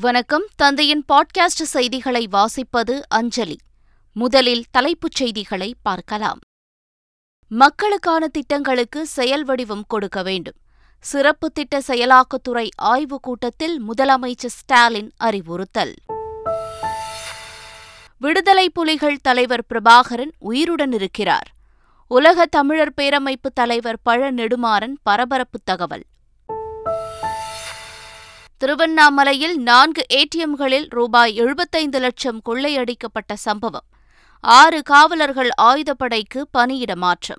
வணக்கம். தந்தையின் பாட்காஸ்ட் செய்திகளை வாசிப்பது அஞ்சலி. முதலில் தலைப்புச் செய்திகளை பார்க்கலாம். மக்களுக்கான திட்டங்களுக்கு செயல் வடிவம் கொடுக்க வேண்டும். சிறப்பு திட்ட செயலாக்கத்துறை ஆய்வுக் கூட்டத்தில் முதலமைச்சர் ஸ்டாலின் அறிவுறுத்தல். விடுதலை புலிகள் தலைவர் பிரபாகரன் உயிருடன் இருக்கிறார். உலக தமிழர் பேரமைப்பு தலைவர் பழ நெடுமாறன் பரபரப்பு தகவல். திருவண்ணாமலையில் நான்கு ஏடிஎம்களில் ரூபாய் எழுபத்தைந்து லட்சம் கொள்ளையடிக்கப்பட்ட சம்பவம். ஆறு காவலர்கள் ஆயுதப்படைக்கு பணியிட மாற்றம்.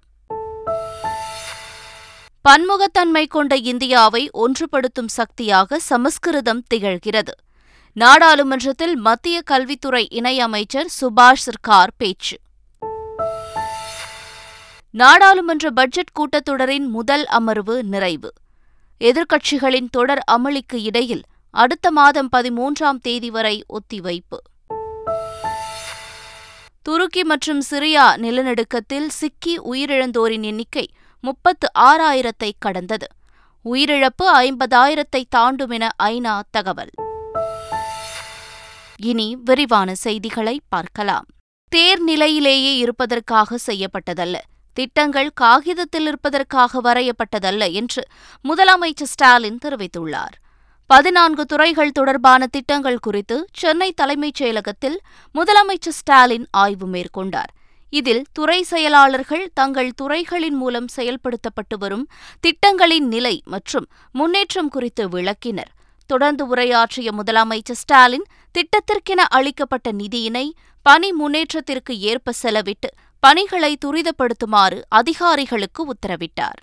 பன்முகத்தன்மை கொண்ட இந்தியாவை ஒன்றுபடுத்தும் சக்தியாக சமஸ்கிருதம் திகழ்கிறது. நாடாளுமன்றத்தில் மத்திய கல்வித்துறை இணையமைச்சர் சுபாஷ் சர்கார் பேச்சு. நாடாளுமன்ற பட்ஜெட் கூட்டத்தொடரின் முதல் அமர்வு நிறைவு. எதிர்க்கட்சிகளின் தொடர் அமளிக்கு இடையில் அடுத்த மாதம் பதிமூன்றாம் தேதி வரை ஒத்திவைப்பு. துருக்கி மற்றும் சிரியா நிலநடுக்கத்தில் சிக்கி உயிரிழந்தோரின் எண்ணிக்கை முப்பத்து ஆறாயிரத்தை கடந்தது. உயிரிழப்பு ஐம்பதாயிரத்தை தாண்டும் என ஐநா தகவல். இனி விரிவான செய்திகளை பார்க்கலாம். தேர் நிலையிலேயே இருப்பதற்காக செய்யப்பட்டதல்ல. திட்டங்கள் காகிதத்தில் இருப்பதற்காக வரையப்பட்டதல்ல என்று முதலமைச்சர் ஸ்டாலின் தெரிவித்துள்ளார். பதினான்கு துறைகள் தொடர்பான திட்டங்கள் குறித்து சென்னை தலைமைச் செயலகத்தில் முதலமைச்சர் ஸ்டாலின் ஆய்வு மேற்கொண்டார். இதில் துறை செயலாளர்கள் தங்கள் துறைகளின் மூலம் செயல்படுத்தப்பட்டு வரும் திட்டங்களின் நிலை மற்றும் முன்னேற்றம் குறித்து விளக்கினர். தொடர்ந்து உரையாற்றிய முதலமைச்சர் ஸ்டாலின் திட்டத்திற்கென அளிக்கப்பட்ட நிதியினை பணி முன்னேற்றத்திற்கு ஏற்ப செலவிட்டு பணிகளை துரிதப்படுத்துமாறு அதிகாரிகளுக்கு உத்தரவிட்டார்.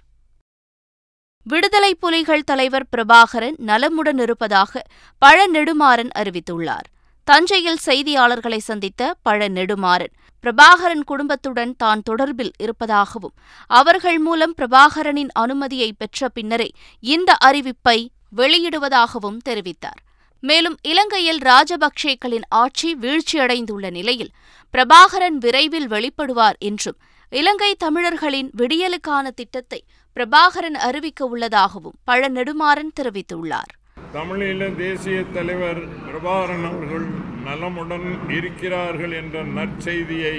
விடுதலை புலிகள் தலைவர் பிரபாகரன் நலமுடன் இருப்பதாக பழ நெடுமாறன் அறிவித்துள்ளார். தஞ்சையில் செய்தியாளர்களை சந்தித்த பழ நெடுமாறன் பிரபாகரன் குடும்பத்துடன் தான் தொடர்பில் இருப்பதாகவும் அவர்கள் மூலம் பிரபாகரனின் அனுமதியை பெற்ற பின்னரே இந்த அறிவிப்பை வெளியிடுவதாகவும் தெரிவித்தார். மேலும் இலங்கையில் ராஜபக்சேக்களின் ஆட்சி வீழ்ச்சியடைந்துள்ள நிலையில் பிரபாகரன் விரைவில் வெளிப்படுவார் என்றும் இலங்கை தமிழர்களின் விடியலுக்கான திட்டத்தை பிரபாகரன் அறிவிக்க உள்ளதாகவும் பழ நெடுமாறன் தெரிவித்துள்ளார். தமிழீழ தேசிய தலைவர் பிரபாகரன் அவர்கள் நலமுடன் இருக்கிறார்கள் என்ற நற்செய்தியை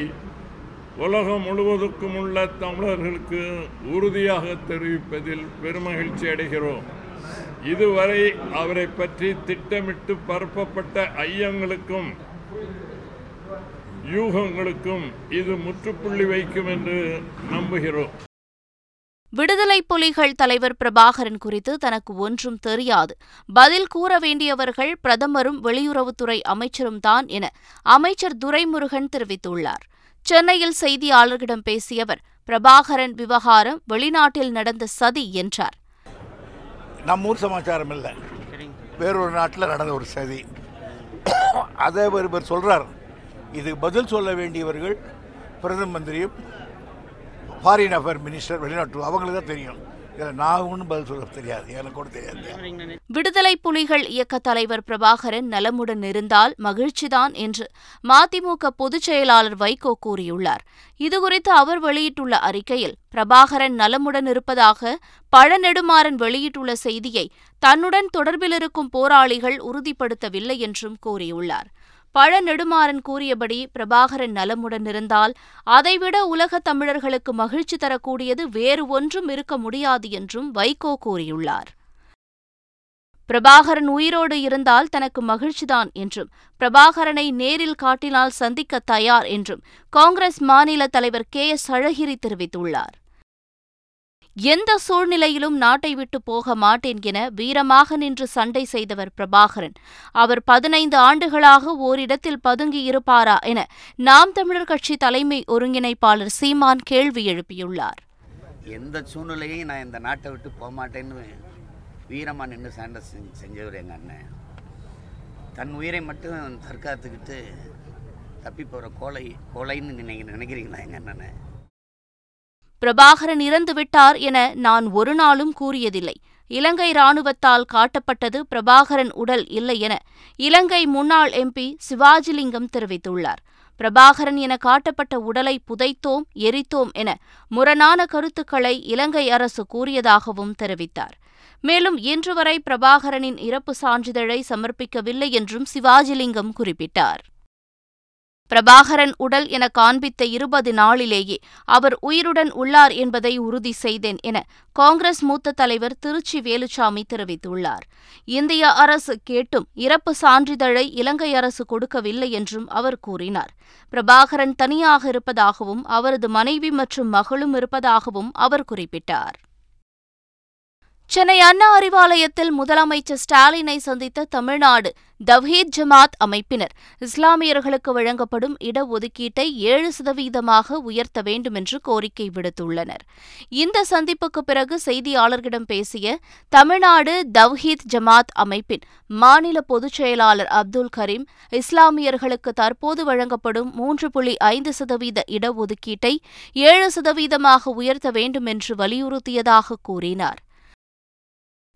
உலகம் முழுவதுக்கும் உள்ள தமிழர்களுக்கு உறுதியாக தெரிவிப்பதில் பெருமகிழ்ச்சி அடைகிறோம். இதுவரை அவரை பற்றி திட்டமிட்டு பரப்பப்பட்ட ஐயங்களுக்கும் யூகங்களுக்கும் இது முற்றுப்புள்ளி வைக்கும் என்று நம்புகிறோம். விடுதலை புலிகள் தலைவர் பிரபாகரன் குறித்து தனக்கு ஒன்றும் தெரியாது. பதில் கூற வேண்டியவர்கள் பிரதமரும் வெளியுறவுத்துறை அமைச்சரும் தான் என அமைச்சர் துரைமுருகன் தெரிவித்துள்ளார். சென்னையில் செய்தியாளர்களிடம் பேசிய அவர் பிரபாகரன் விவகாரம் வெளிநாட்டில் நடந்த சதி என்றார். நம்ம ஊர் சமாச்சாரம் இல்லை. வேறொரு நாட்டில் நடந்த ஒரு சதி. அதை ஒருவர் சொல்கிறார் இதுக்கு பதில் சொல்ல வேண்டியவர்கள் பிரதம மந்திரியும் ஃபாரின் அஃபேர் மினிஸ்டர் வெளிநாட்டு அவங்களுக்கு தான் தெரியும். இதில் நான் ஒன்றும் பதில் சொல்ல தெரியாது. எனக்கு கூட தெரியாது. விடுதலை புலிகள் இயக்க தலைவர் பிரபாகரன் நலமுடன் இருந்தால் மகிழ்ச்சிதான் என்று மதிமுக பொதுச் செயலாளர் வைகோ கூறியுள்ளார். இதுகுறித்து அவர் வெளியிட்டுள்ள அறிக்கையில் பிரபாகரன் நலமுடன் இருப்பதாக பழநெடுமாறன் வெளியிட்டுள்ள செய்தியை தன்னுடன் தொடர்பில் இருக்கும் போராளிகள் உறுதிப்படுத்தவில்லை என்றும் கூறியுள்ளார். பழ நெடுமாறன் கூறியபடி பிரபாகரன் நலமுடன் இருந்தால் அதைவிட உலக தமிழர்களுக்கு மகிழ்ச்சி தரக்கூடியது வேறு ஒன்றும் இருக்க முடியாது என்றும் வைகோ கூறியுள்ளார். பிரபாகரன் உயிரோடு இருந்தால் தனக்கு மகிழ்ச்சிதான் என்றும் பிரபாகரனை நேரில் காட்டினால் சந்திக்க தயார் என்றும் காங்கிரஸ் மாநில தலைவர் கே எஸ் அழகிரி தெரிவித்துள்ளார். எந்த சூழ்நிலையிலும் நாட்டை விட்டு போக மாட்டேன் என வீரமாக நின்று சண்டை செய்தவர் பிரபாகரன். அவர் பதினைந்து ஆண்டுகளாக ஓரிடத்தில் பதுங்கி இருப்பாரா என நாம் தமிழர் கட்சி தலைமை ஒருங்கிணைப்பாளர் சீமான் கேள்வி எழுப்பியுள்ளார். எந்த சூழ்நிலையும் நான் இந்த நாட்டை விட்டு போக மாட்டேன்னு வீரமாக நின்று சண்டை செஞ்சவர் எங்கள் அண்ணன். தன் உயிரை மட்டும் தற்காத்துக்கிட்டு தப்பி போகிற கோலை கோலைன்னு நீங்கள் நினைக்கிறீங்களா எங்கள் அண்ணனை? பிரபாகரன் இறந்துவிட்டார் என நான் ஒரு நாளும் கூறியதில்லை. இலங்கை ராணுவத்தால் காட்டப்பட்டது பிரபாகரன் உடல் இல்லை என இலங்கை முன்னாள் எம்பி சிவாஜிலிங்கம் தெரிவித்துள்ளார். பிரபாகரன் என காட்டப்பட்ட உடலை புதைத்தோம் எரித்தோம் என முரணான கருத்துக்களை இலங்கை அரசு கூறியதாகவும் தெரிவித்தார். மேலும் இன்று வரை பிரபாகரனின் இறப்பு சான்றிதழை சமர்ப்பிக்கவில்லை என்றும் சிவாஜிலிங்கம் குறிப்பிட்டார். பிரபாகரன் உடல் என காண்பித்த இருபது நாளிலேயே அவர் உயிருடன் உள்ளார் என்பதை உறுதி செய்தேன் என காங்கிரஸ் மூத்த தலைவர் திருச்சி வேலுச்சாமி தெரிவித்துள்ளார். இந்திய அரசு கேட்டும் இறப்பு சான்றிதழை இலங்கை அரசு கொடுக்கவில்லை என்றும் அவர் கூறினார். பிரபாகரன் தனியாக இருப்பதாகவும் அவரது மனைவி மற்றும் மகளும் இருப்பதாகவும் அவர் குறிப்பிட்டார். சென்னை அண்ணா அறிவாலயத்தில் முதலமைச்சர் ஸ்டாலினை சந்தித்த தமிழ்நாடு தவ்ஹீத் ஜமாத் அமைப்பினர். இஸ்லாமியர்களுக்கு வழங்கப்படும் இடஒதுக்கீட்டை ஏழு சதவீதமாக உயர்த்த வேண்டும் என்று கோரிக்கை விடுத்துள்ளனர். இந்த சந்திப்புக்கு பிறகு செய்தியாளர்களிடம் பேசிய தமிழ்நாடு தவ்ஹீத் ஜமாத் அமைப்பின் மாநில பொதுச் செயலாளர் அப்துல் கரீம் இஸ்லாமியர்களுக்கு தற்போது வழங்கப்படும் மூன்று புள்ளி ஐந்து சதவீத இடஒதுக்கீட்டை ஏழு சதவீதமாக உயர்த்த வேண்டும் என்று வலியுறுத்தியதாக கூறினார்.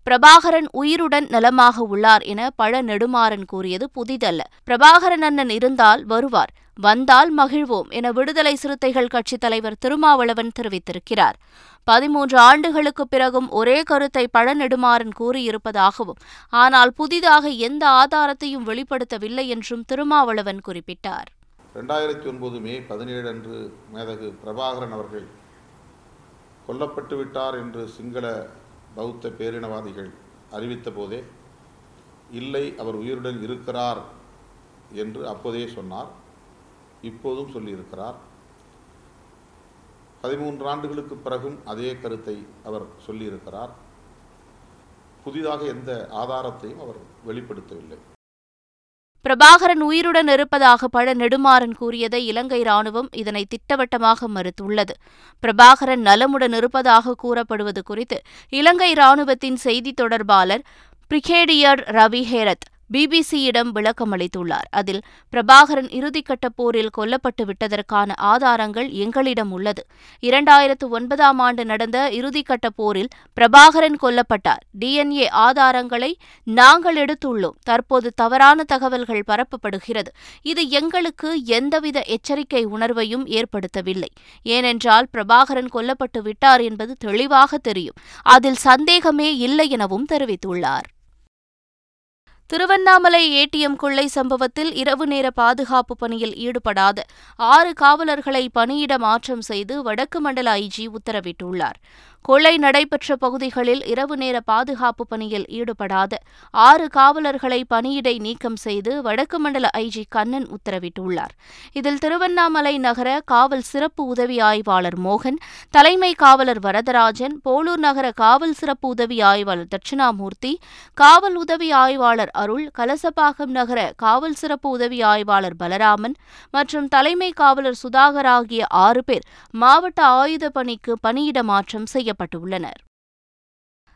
பிரபாகரன் உயிருடன் நலமாக உள்ளார் என பழ நெடுமாறன் கூறியது புதிதல்ல. பிரபாகரன் அண்ணன் இருந்தால் வருவார். வந்தால் மகிழ்வோம் என விடுதலை சிறுத்தைகள் கட்சித் தலைவர் திருமாவளவன் தெரிவித்திருக்கிறார். பதிமூன்று ஆண்டுகளுக்கு பிறகும் ஒரே கருத்தை பழநெடுமாறன் கூறியிருப்பதாகவும் ஆனால் புதிதாக எந்த ஆதாரத்தையும் வெளிப்படுத்தவில்லை என்றும் திருமாவளவன் குறிப்பிட்டார். ரெண்டாயிரத்தி ஒன்பது மே பதினேழு அன்று மேதகு பிரபாகரன் அவர்கள் கொல்லப்பட்டு விட்டார் என்று சிங்கள பௌத்த பேரினவாதிகள் அறிவித்த போதே இல்லை அவர் உயிருடன் இருக்கிறார் என்று அப்போதே சொன்னார். இப்போதும் சொல்லியிருக்கிறார். பதிமூன்று ஆண்டுகளுக்கு பிறகும் அதே கருத்தை அவர் சொல்லியிருக்கிறார். புதிதாக எந்த ஆதாரத்தையும் அவர் வெளிப்படுத்தவில்லை. பிரபாகரன் உயிருடன் இருப்பதாக பழ நெடுமாறன் கூறியதை இலங்கை ராணுவம் இதனை திட்டவட்டமாக மறுத்துள்ளது. பிரபாகரன் நலமுடன் இருப்பதாக கூறப்படுவது குறித்து இலங்கை ராணுவத்தின் செய்தித் தொடர்பாளர் பிரிகேடியர் ரவி ஹேரத் பிபிசியிடம் விளக்கமளித்துள்ளார். அதில் பிரபாகரன் இறுதிக்கட்ட போரில் கொல்லப்பட்டு விட்டதற்கான ஆதாரங்கள் எங்களிடம் உள்ளது. இரண்டாயிரத்து ஒன்பதாம் ஆண்டு நடந்த இறுதிக்கட்ட போரில் பிரபாகரன் கொல்லப்பட்டார். டிஎன்ஏ ஆதாரங்களை நாங்கள் எடுத்துள்ளோம். தற்போது தவறான தகவல்கள் பரப்பப்படுகிறது. இது எங்களுக்கு எந்தவித எச்சரிக்கை உணர்வையும் ஏற்படுத்தவில்லை. ஏனென்றால் பிரபாகரன் கொல்லப்பட்டு விட்டார் என்பது தெளிவாக தெரியும். அதில் சந்தேகமே இல்லை எனவும் தெரிவித்துள்ளார். திருவண்ணாமலை ஏடிஎம் கொள்ளை சம்பவத்தில் இரவு நேர பாதுகாப்பு பணியில் ஈடுபடாத ஆறு காவலர்களை பணியிட மாற்றம் செய்து வடக்கு மண்டல ஐஜி உத்தரவிட்டுள்ளார். கொள்ளை நடைபெற்ற பகுதிகளில் இரவு நேர பாதுகாப்பு பணியில் ஈடுபடாத ஆறு காவலர்களை பணியிடை நீக்கம் செய்து வடக்கு மண்டல ஐஜி கண்ணன் உத்தரவிட்டுள்ளார். இதில் திருவண்ணாமலை நகர காவல் சிறப்பு உதவி ஆய்வாளர் மோகன் தலைமை காவலர் வரதராஜன் போலூர் நகர காவல் சிறப்பு உதவி ஆய்வாளர் தட்சிணாமூர்த்தி காவல் உதவி ஆய்வாளர் அருள் கலசபாகம் நகர காவல் சிறப்பு உதவி ஆய்வாளர் பலராமன் மற்றும் தலைமை காவலர் சுதாகர் ஆகிய ஆறு பேர் மாவட்ட ஆயுத பணிக்கு பணியிட மாற்றம் செய்யப்பட்டுள்ளனர்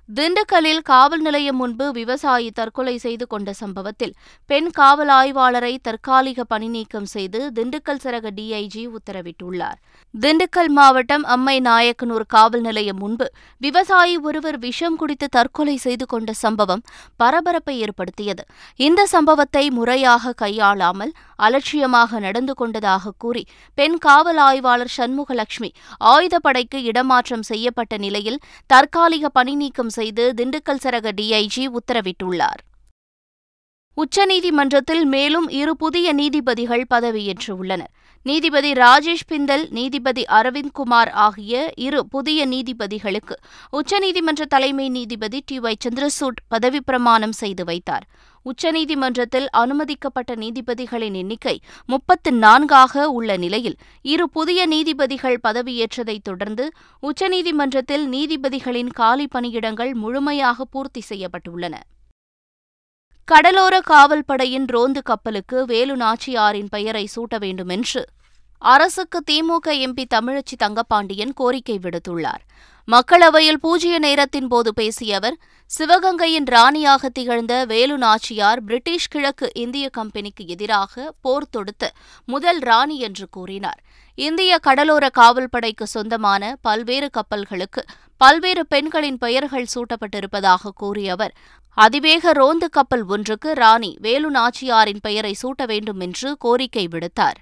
திண்டுக்கல்லில் காவல் நிலையம் முன்பு விவசாயி தற்கொலை செய்து கொண்ட சம்பவத்தில் பெண் காவல் ஆய்வாளரை தற்காலிக பணி நீக்கம் செய்து திண்டுக்கல் சரக டிஐஜி உத்தரவிட்டுள்ளார். திண்டுக்கல் மாவட்டம் அம்மை நாயக்கனூர் காவல் நிலையம் முன்பு விவசாயி ஒருவர் விஷம் குடித்து தற்கொலை செய்து கொண்ட சம்பவம் பரபரப்பை ஏற்படுத்தியது. இந்த சம்பவத்தை முறையாக கையாளாமல் அலட்சியமாக நடந்து கொண்டதாக கூறி பெண் காவல் ஆய்வாளர் சண்முகலட்சுமி ஆயுதப்படைக்கு இடமாற்றம் செய்யப்பட்ட நிலையில் தற்காலிக பணி நீக்கம் செய்து திண்டுக்கல் சரக டிஐஜி உத்தரவிட்டுள்ளார். உச்சநீதிமன்றத்தில் மேலும் இரு புதிய நீதிபதிகள் பதவியேற்றுள்ளனர். நீதிபதி ராஜேஷ் பிந்தல் நீதிபதி அரவிந்த் குமார் ஆகிய இரு புதிய நீதிபதிகளுக்கு உச்சநீதிமன்ற தலைமை நீதிபதி டி ஒய் சந்திரசூட் பதவிப்பிரமாணம் செய்து வைத்தார். உச்சநீதிமன்றத்தில் அனுமதிக்கப்பட்ட நீதிபதிகளின் எண்ணிக்கை முப்பத்து நான்காக உள்ள நிலையில் இரு புதிய நீதிபதிகள் பதவியேற்றதைத் தொடர்ந்து உச்சநீதிமன்றத்தில் நீதிபதிகளின் காலி பணியிடங்கள் முழுமையாக பூர்த்தி செய்யப்பட்டுள்ளன. கடலோர காவல் படையின் ரோந்து கப்பலுக்கு வேலு நாச்சியாரின் பெயரை சூட்ட வேண்டுமென்று அரசுக்கு திமுக எம்பி தமிழச்சி தங்கப்பாண்டியன் கோரிக்கை விடுத்துள்ளார். மக்களவையில் பூஜ்ய நேரத்தின் போது பேசிய அவர் சிவகங்கையின் ராணியாக திகழ்ந்த வேலு நாச்சியார் பிரிட்டிஷ் கிழக்கு இந்திய கம்பெனிக்கு எதிராக போர் தொடுத்த முதல் ராணி என்று கூறினார். இந்திய கடலோர காவல்படைக்கு சொந்தமான பல்வேறு கப்பல்களுக்கு பல்வேறு பெண்களின் பெயர்கள் சூட்டப்பட்டிருப்பதாக கூறிய அவர் அதிவேக ரோந்து கப்பல் ஒன்றுக்கு ராணி வேலு நாச்சியாரின் பெயரை சூட்ட வேண்டும் என்று கோரிக்கை விடுத்தார்.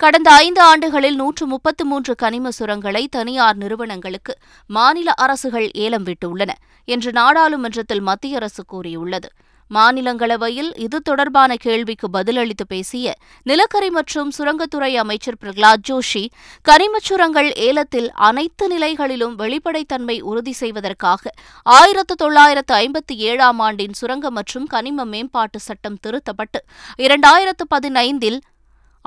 கடந்த ஐந்து ஆண்டுகளில் நூற்று முப்பத்து மூன்று கனிம சுரங்களை தனியார் நிறுவனங்களுக்கு மாநில அரசுகள் ஏலம் விட்டுள்ளன என்று நாடாளுமன்றத்தில் மத்திய அரசு கூறியுள்ளது. மாநிலங்களவையில் இது தொடர்பான கேள்விக்கு பதிலளித்து பேசிய நிலக்கரி மற்றும் சுரங்கத்துறை அமைச்சர் பிரகலாத் ஜோஷி கனிமச் சுரங்கள் ஏலத்தில் அனைத்து நிலைகளிலும் வெளிப்படைத்தன்மை உறுதி செய்வதற்காக ஆயிரத்து தொள்ளாயிரத்து ஐம்பத்தி ஏழாம் ஆண்டின் சுரங்க மற்றும் கனிம மேம்பாட்டு சட்டம் திருத்தப்பட்டு இரண்டாயிரத்து பதினைந்தில்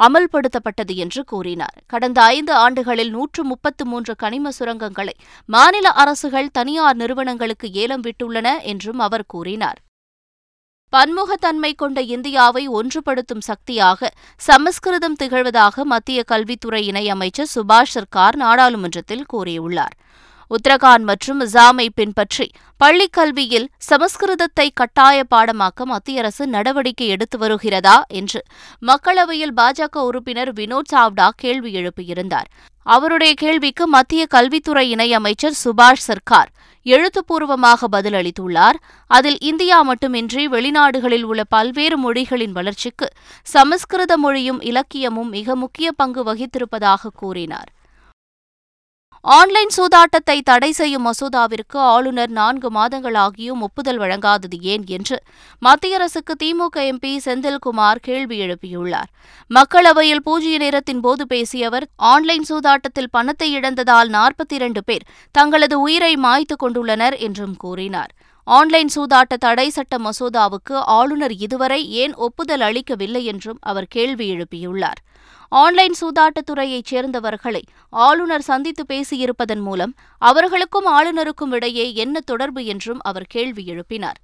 அமல்படுத்தப்பட்டது என்று கூறினார். கடந்த ஐந்து ஆண்டுகளில் நூற்று முப்பத்து மூன்று கனிம சுரங்கங்களை மாநில அரசுகள் தனியார் நிறுவனங்களுக்கு ஏலம் விட்டுள்ளன என்றும் அவர் கூறினார். பன்முகத்தன்மை கொண்ட இந்தியாவை ஒன்றுபடுத்தும் சக்தியாக சமஸ்கிருதம் திகழ்வதாக மத்திய கல்வித்துறை இணையமைச்சர் சுபாஷ் சர்கார் நாடாளுமன்றத்தில் கூறியுள்ளார். உத்தரகாண்ட் மற்றும் அசாமை பின்பற்றி பள்ளிக் கல்வியில் சமஸ்கிருதத்தை கட்டாய பாடமாக்க மத்திய அரசு நடவடிக்கை எடுத்து வருகிறதா என்று மக்களவையில் பாஜக உறுப்பினர் வினோத் சாவ்டா கேள்வி எழுப்பியிருந்தார். அவருடைய கேள்விக்கு மத்திய கல்வித்துறை இணையமைச்சர் சுபாஷ் சர்க்கார் எழுத்துப்பூர்வமாக பதிலளித்துள்ளார். அதில் இந்தியா மட்டுமின்றி வெளிநாடுகளில் உள்ள பல்வேறு மொழிகளின் வளர்ச்சிக்கு சமஸ்கிருத மொழியும் இலக்கியமும் மிக முக்கிய பங்கு வகித்திருப்பதாக கூறினார். ஆன்லைன் சூதாட்டத்தை தடை செய்யும் மசோதாவிற்கு ஆளுநர் நான்கு மாதங்களாகியும் ஒப்புதல் வழங்காதது ஏன் என்று மத்திய அரசுக்கு திமுக எம்பி செந்தில்குமார் கேள்வி எழுப்பியுள்ளார். மக்களவையில் பூஜ்ய நேரத்தின் போது பேசிய அவர் ஆன்லைன் சூதாட்டத்தில் பணத்தை இழந்ததால் நாற்பத்தி இரண்டு பேர் தங்களது உயிரை மாய்த்து கொண்டுள்ளனர் என்றும் கூறினார். ஆன்லைன் சூதாட்ட தடை சட்ட மசோதாவுக்கு ஆளுநர் இதுவரை ஏன் ஒப்புதல் அளிக்கவில்லை என்றும் அவர் கேள்வி எழுப்பியுள்ளார். ஆன்லைன் சூதாட்டத்துறையைச் சேர்ந்தவர்களை ஆளுநர் சந்தித்து பேசியிருப்பதன் மூலம் அவர்களுக்கும் ஆளுநருக்கும் இடையே என்ன தொடர்பு என்றும் அவர் கேள்வி எழுப்பினார்.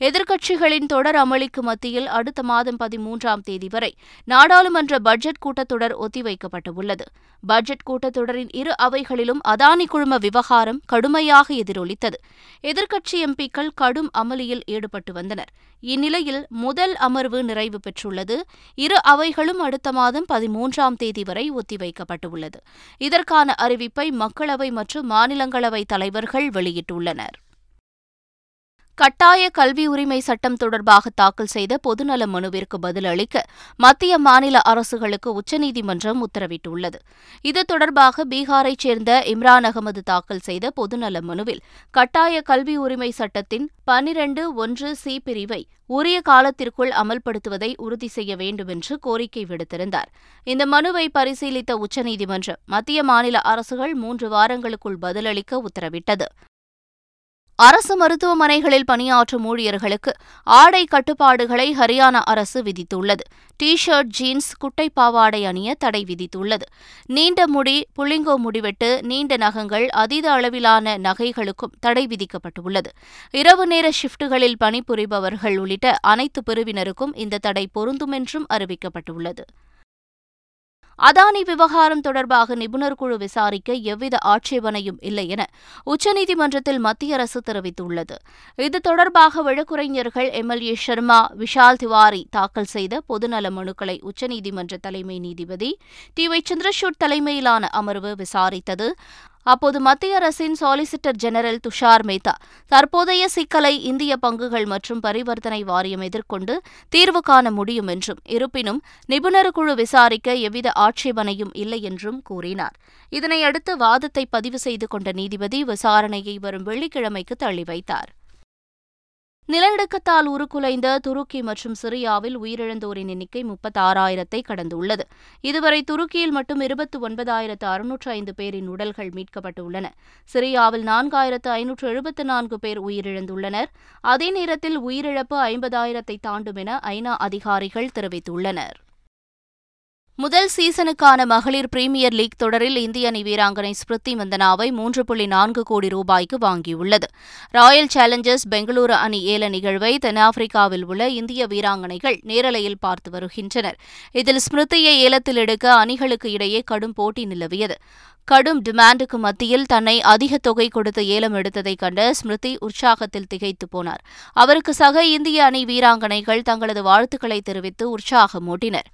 எதிர்க்கட்சிகளின் தொடர் அமளிக்கு மத்தியில் அடுத்த மாதம் பதிமூன்றாம் தேதி வரை நாடாளுமன்ற பட்ஜெட் கூட்டத்தொடர் ஒத்திவைக்கப்பட்டுள்ளது. பட்ஜெட் கூட்டத்தொடரின் இரு அவைகளிலும் அதானி குழும விவகாரம் கடுமையாக எதிரொலித்தது. எதிர்க்கட்சி எம்பிக்கள் கடும் அமளியில் ஈடுபட்டு வந்தனர். இந்நிலையில் முதல் அமர்வு நிறைவு பெற்றுள்ளது. இரு அவைகளும் அடுத்த மாதம் பதிமூன்றாம் தேதி வரை ஒத்திவைக்கப்பட்டுள்ளது. இதற்கான அறிவிப்பை மக்களவை மற்றும் மாநிலங்களவை தலைவர்கள் வெளியிட்டுள்ளனர். கட்டாய கல்வி உரிமை சட்டம் தொடர்பாக தாக்கல் செய்த பொதுநல மனுவிற்கு பதிலளிக்க மத்திய மாநில அரசுகளுக்கு உச்சநீதிமன்றம் உத்தரவிட்டுள்ளது. இது தொடர்பாக பீகாரைச் சேர்ந்த இம்ரான் அகமது தாக்கல் செய்த பொதுநல மனுவில் கட்டாய கல்வி உரிமை சட்டத்தின் பனிரண்டு ஒன்று சி பிரிவை உரிய காலத்திற்குள் அமல்படுத்துவதை உறுதி செய்ய வேண்டுமென்று கோரிக்கை விடுத்திருந்தார். இந்த மனுவை பரிசீலித்த உச்சநீதிமன்றம் மத்திய மாநில அரசுகள் மூன்று வாரங்களுக்குள் பதிலளிக்க உத்தரவிட்டது. அரசு மருத்துவமனைகளில் பணியாற்றும் ஊழியர்களுக்கு ஆடை கட்டுப்பாடுகளை ஹரியானா அரசு விதித்துள்ளது. டி ஷர்ட் ஜீன்ஸ் குட்டை பாவாடை அணிய தடை விதித்துள்ளது. நீண்ட முடி புள்ளிங்கோ முடிவெட்டு நீண்ட நகங்கள் அதீத அளவிலான நகைகளுக்கும் தடை விதிக்கப்பட்டுள்ளது. இரவு நேர ஷிப்டுகளில் பணிபுரிபவர்கள் உள்ளிட்ட அனைத்து பிரிவினருக்கும் இந்த தடை பொருந்தும் என்றும் அறிவிக்கப்பட்டுள்ளது. அதானி விவகாரம் தொடர்பாக நிபுணர் குழு விசாரிக்க எவ்வித ஆட்சேபனையும் இல்லை என உச்சநீதிமன்றத்தில் மத்திய அரசு தெரிவித்துள்ளது. இது தொடர்பாக வழக்குரைஞர்கள் எம்எல்ஏ சர்மா விஷால் திவாரி தாக்கல் செய்த பொதுநல மனுக்களை உச்சநீதிமன்ற தலைமை நீதிபதி டி ஒய் சந்திரசூட் தலைமையிலான அமர்வு விசாரித்தது. அப்போது மத்திய அரசின் சாலிசிட்டர் ஜெனரல் துஷார் மேத்தா தற்போதைய சிக்கலை இந்திய பங்குகள் மற்றும் பரிவர்த்தனை வாரியம் எதிர்கொண்டு தீர்வு காண முடியும் என்றும் இருப்பினும் நிபுணர் குழு விசாரிக்க எவ்வித ஆட்சேபனையும் இல்லை என்றும் கூறினார். இதனையடுத்து வாதத்தை பதிவு செய்து கொண்ட நீதிபதி விசாரணையை வரும் வெள்ளிக்கிழமைக்கு தள்ளி வைத்தார். நிலநடுக்கத்தால் உருக்குலைந்த துருக்கி மற்றும் சிரியாவில் உயிரிழந்தோரின் எண்ணிக்கை முப்பத்தாறாயிரத்தை கடந்துள்ளது. இதுவரை துருக்கியில் மட்டும் இருபத்தி ஒன்பதாயிரத்து அறுநூற்று ஐந்து பேரின் உடல்கள் மீட்கப்பட்டுள்ளன. சிரியாவில் நான்காயிரத்து ஐநூற்று எழுபத்து நான்கு பேர் உயிரிழந்துள்ளனர். அதே நேரத்தில் உயிரிழப்பு ஐம்பதாயிரத்தை தாண்டும் என ஐநா அதிகாரிகள் தெரிவித்துள்ளனர். முதல் சீசனுக்கான மகளிர் பிரீமியர் லீக் தொடரில் இந்திய அணி வீராங்கனை ஸ்மிருதி மந்தனாவை மூன்று புள்ளி நான்கு கோடி ரூபாய்க்கு வாங்கியுள்ளது. ராயல் சேலஞ்சர்ஸ் பெங்களூரு அணி ஏல நிகழ்வை தென்னாப்பிரிக்காவில் உள்ள இந்திய வீராங்கனைகள் நேரலையில் பார்த்து வருகின்றனர். இதில் ஸ்மிருதியை ஏலத்தில் எடுக்க அணிகளுக்கு இடையே கடும் போட்டி நிலவியது. கடும் டிமாண்டுக்கு மத்தியில் தன்னை அதிக தொகை கொடுத்து ஏலம் எடுத்ததை கண்ட ஸ்மிருதி உற்சாகத்தில் திகைத்து போனார். அவருக்கு சக இந்திய அணி வீராங்கனைகள் தங்களது வாழ்த்துக்களை தெரிவித்து உற்சாகமூட்டினர்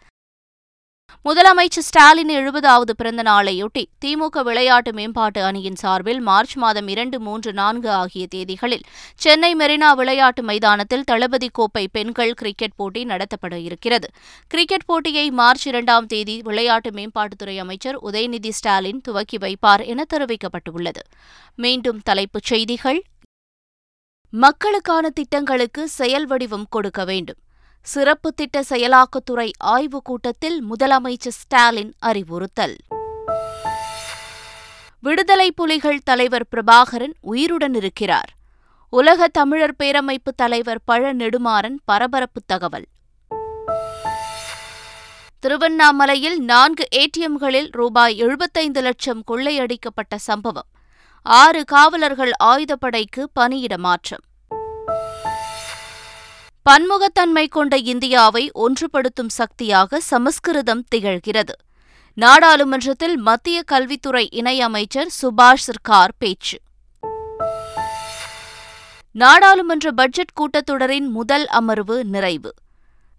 முதலமைச்சர் ஸ்டாலின் எழுபதாவது பிறந்த நாளையொட்டி திமுக விளையாட்டு மேம்பாட்டு அணியின் சார்பில் மார்ச் மாதம் இரண்டு மூன்று நான்கு ஆகிய தேதிகளில் சென்னை மெரினா விளையாட்டு மைதானத்தில் தளபதி கோப்பை பெண்கள் கிரிக்கெட் போட்டி நடத்தப்பட இருக்கிறது. கிரிக்கெட் போட்டியை மார்ச் இரண்டாம் தேதி விளையாட்டு மேம்பாட்டுத்துறை அமைச்சர் உதயநிதி ஸ்டாலின் துவக்கி வைப்பார் என தெரிவிக்கப்பட்டுள்ளது. மீண்டும் தலைப்புச் செய்திகள். மக்களுக்கான திட்டங்களுக்கு செயல் வடிவம் கொடுக்க வேண்டும். சிறப்பு திட்ட செயலாக்கத்துறை ஆய்வுக் கூட்டத்தில் முதலமைச்சர் ஸ்டாலின் அறிவுறுத்தல். விடுதலை புலிகள் தலைவர் பிரபாகரன் உயிருடன் இருக்கிறார். உலக தமிழர் பேரமைப்பு தலைவர் பழ நெடுமாறன் பரபரப்பு தகவல். திருவண்ணாமலையில் நான்கு ஏடிஎம்களில் ரூபாய் எழுபத்தைந்து லட்சம் கொள்ளையடிக்கப்பட்ட சம்பவம். ஆறு காவலர்கள் ஆயுதப்படைக்கு பணியிட மாற்றம். பன்முகத்தன்மை கொண்ட இந்தியாவை ஒன்றுபடுத்தும் சக்தியாக சமஸ்கிருதம் திகழ்கிறது. நாடாளுமன்றத்தில் மத்திய கல்வித்துறை இணையமைச்சர் சுபாஷ் சர்கார் பேச்சு. நாடாளுமன்ற பட்ஜெட் கூட்டத்தொடரின் முதல் அமர்வு நிறைவு.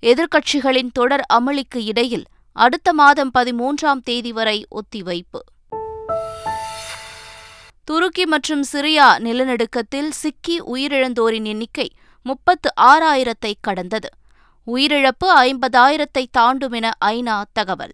எதிர்க்கட்சிகளின் தொடர் அமளிக்கு இடையில் அடுத்த மாதம் பதிமூன்றாம் தேதி வரை ஒத்திவைப்பு. துருக்கி மற்றும் சிரியா நிலநடுக்கத்தில் சிக்கி உயிரிழந்தோரின் எண்ணிக்கை முப்பத்து ஆறாயிரத்தை கடந்தது. உயிரிழப்பு ஐம்பதாயிரத்தை தாண்டும் என ஐநா தகவல்.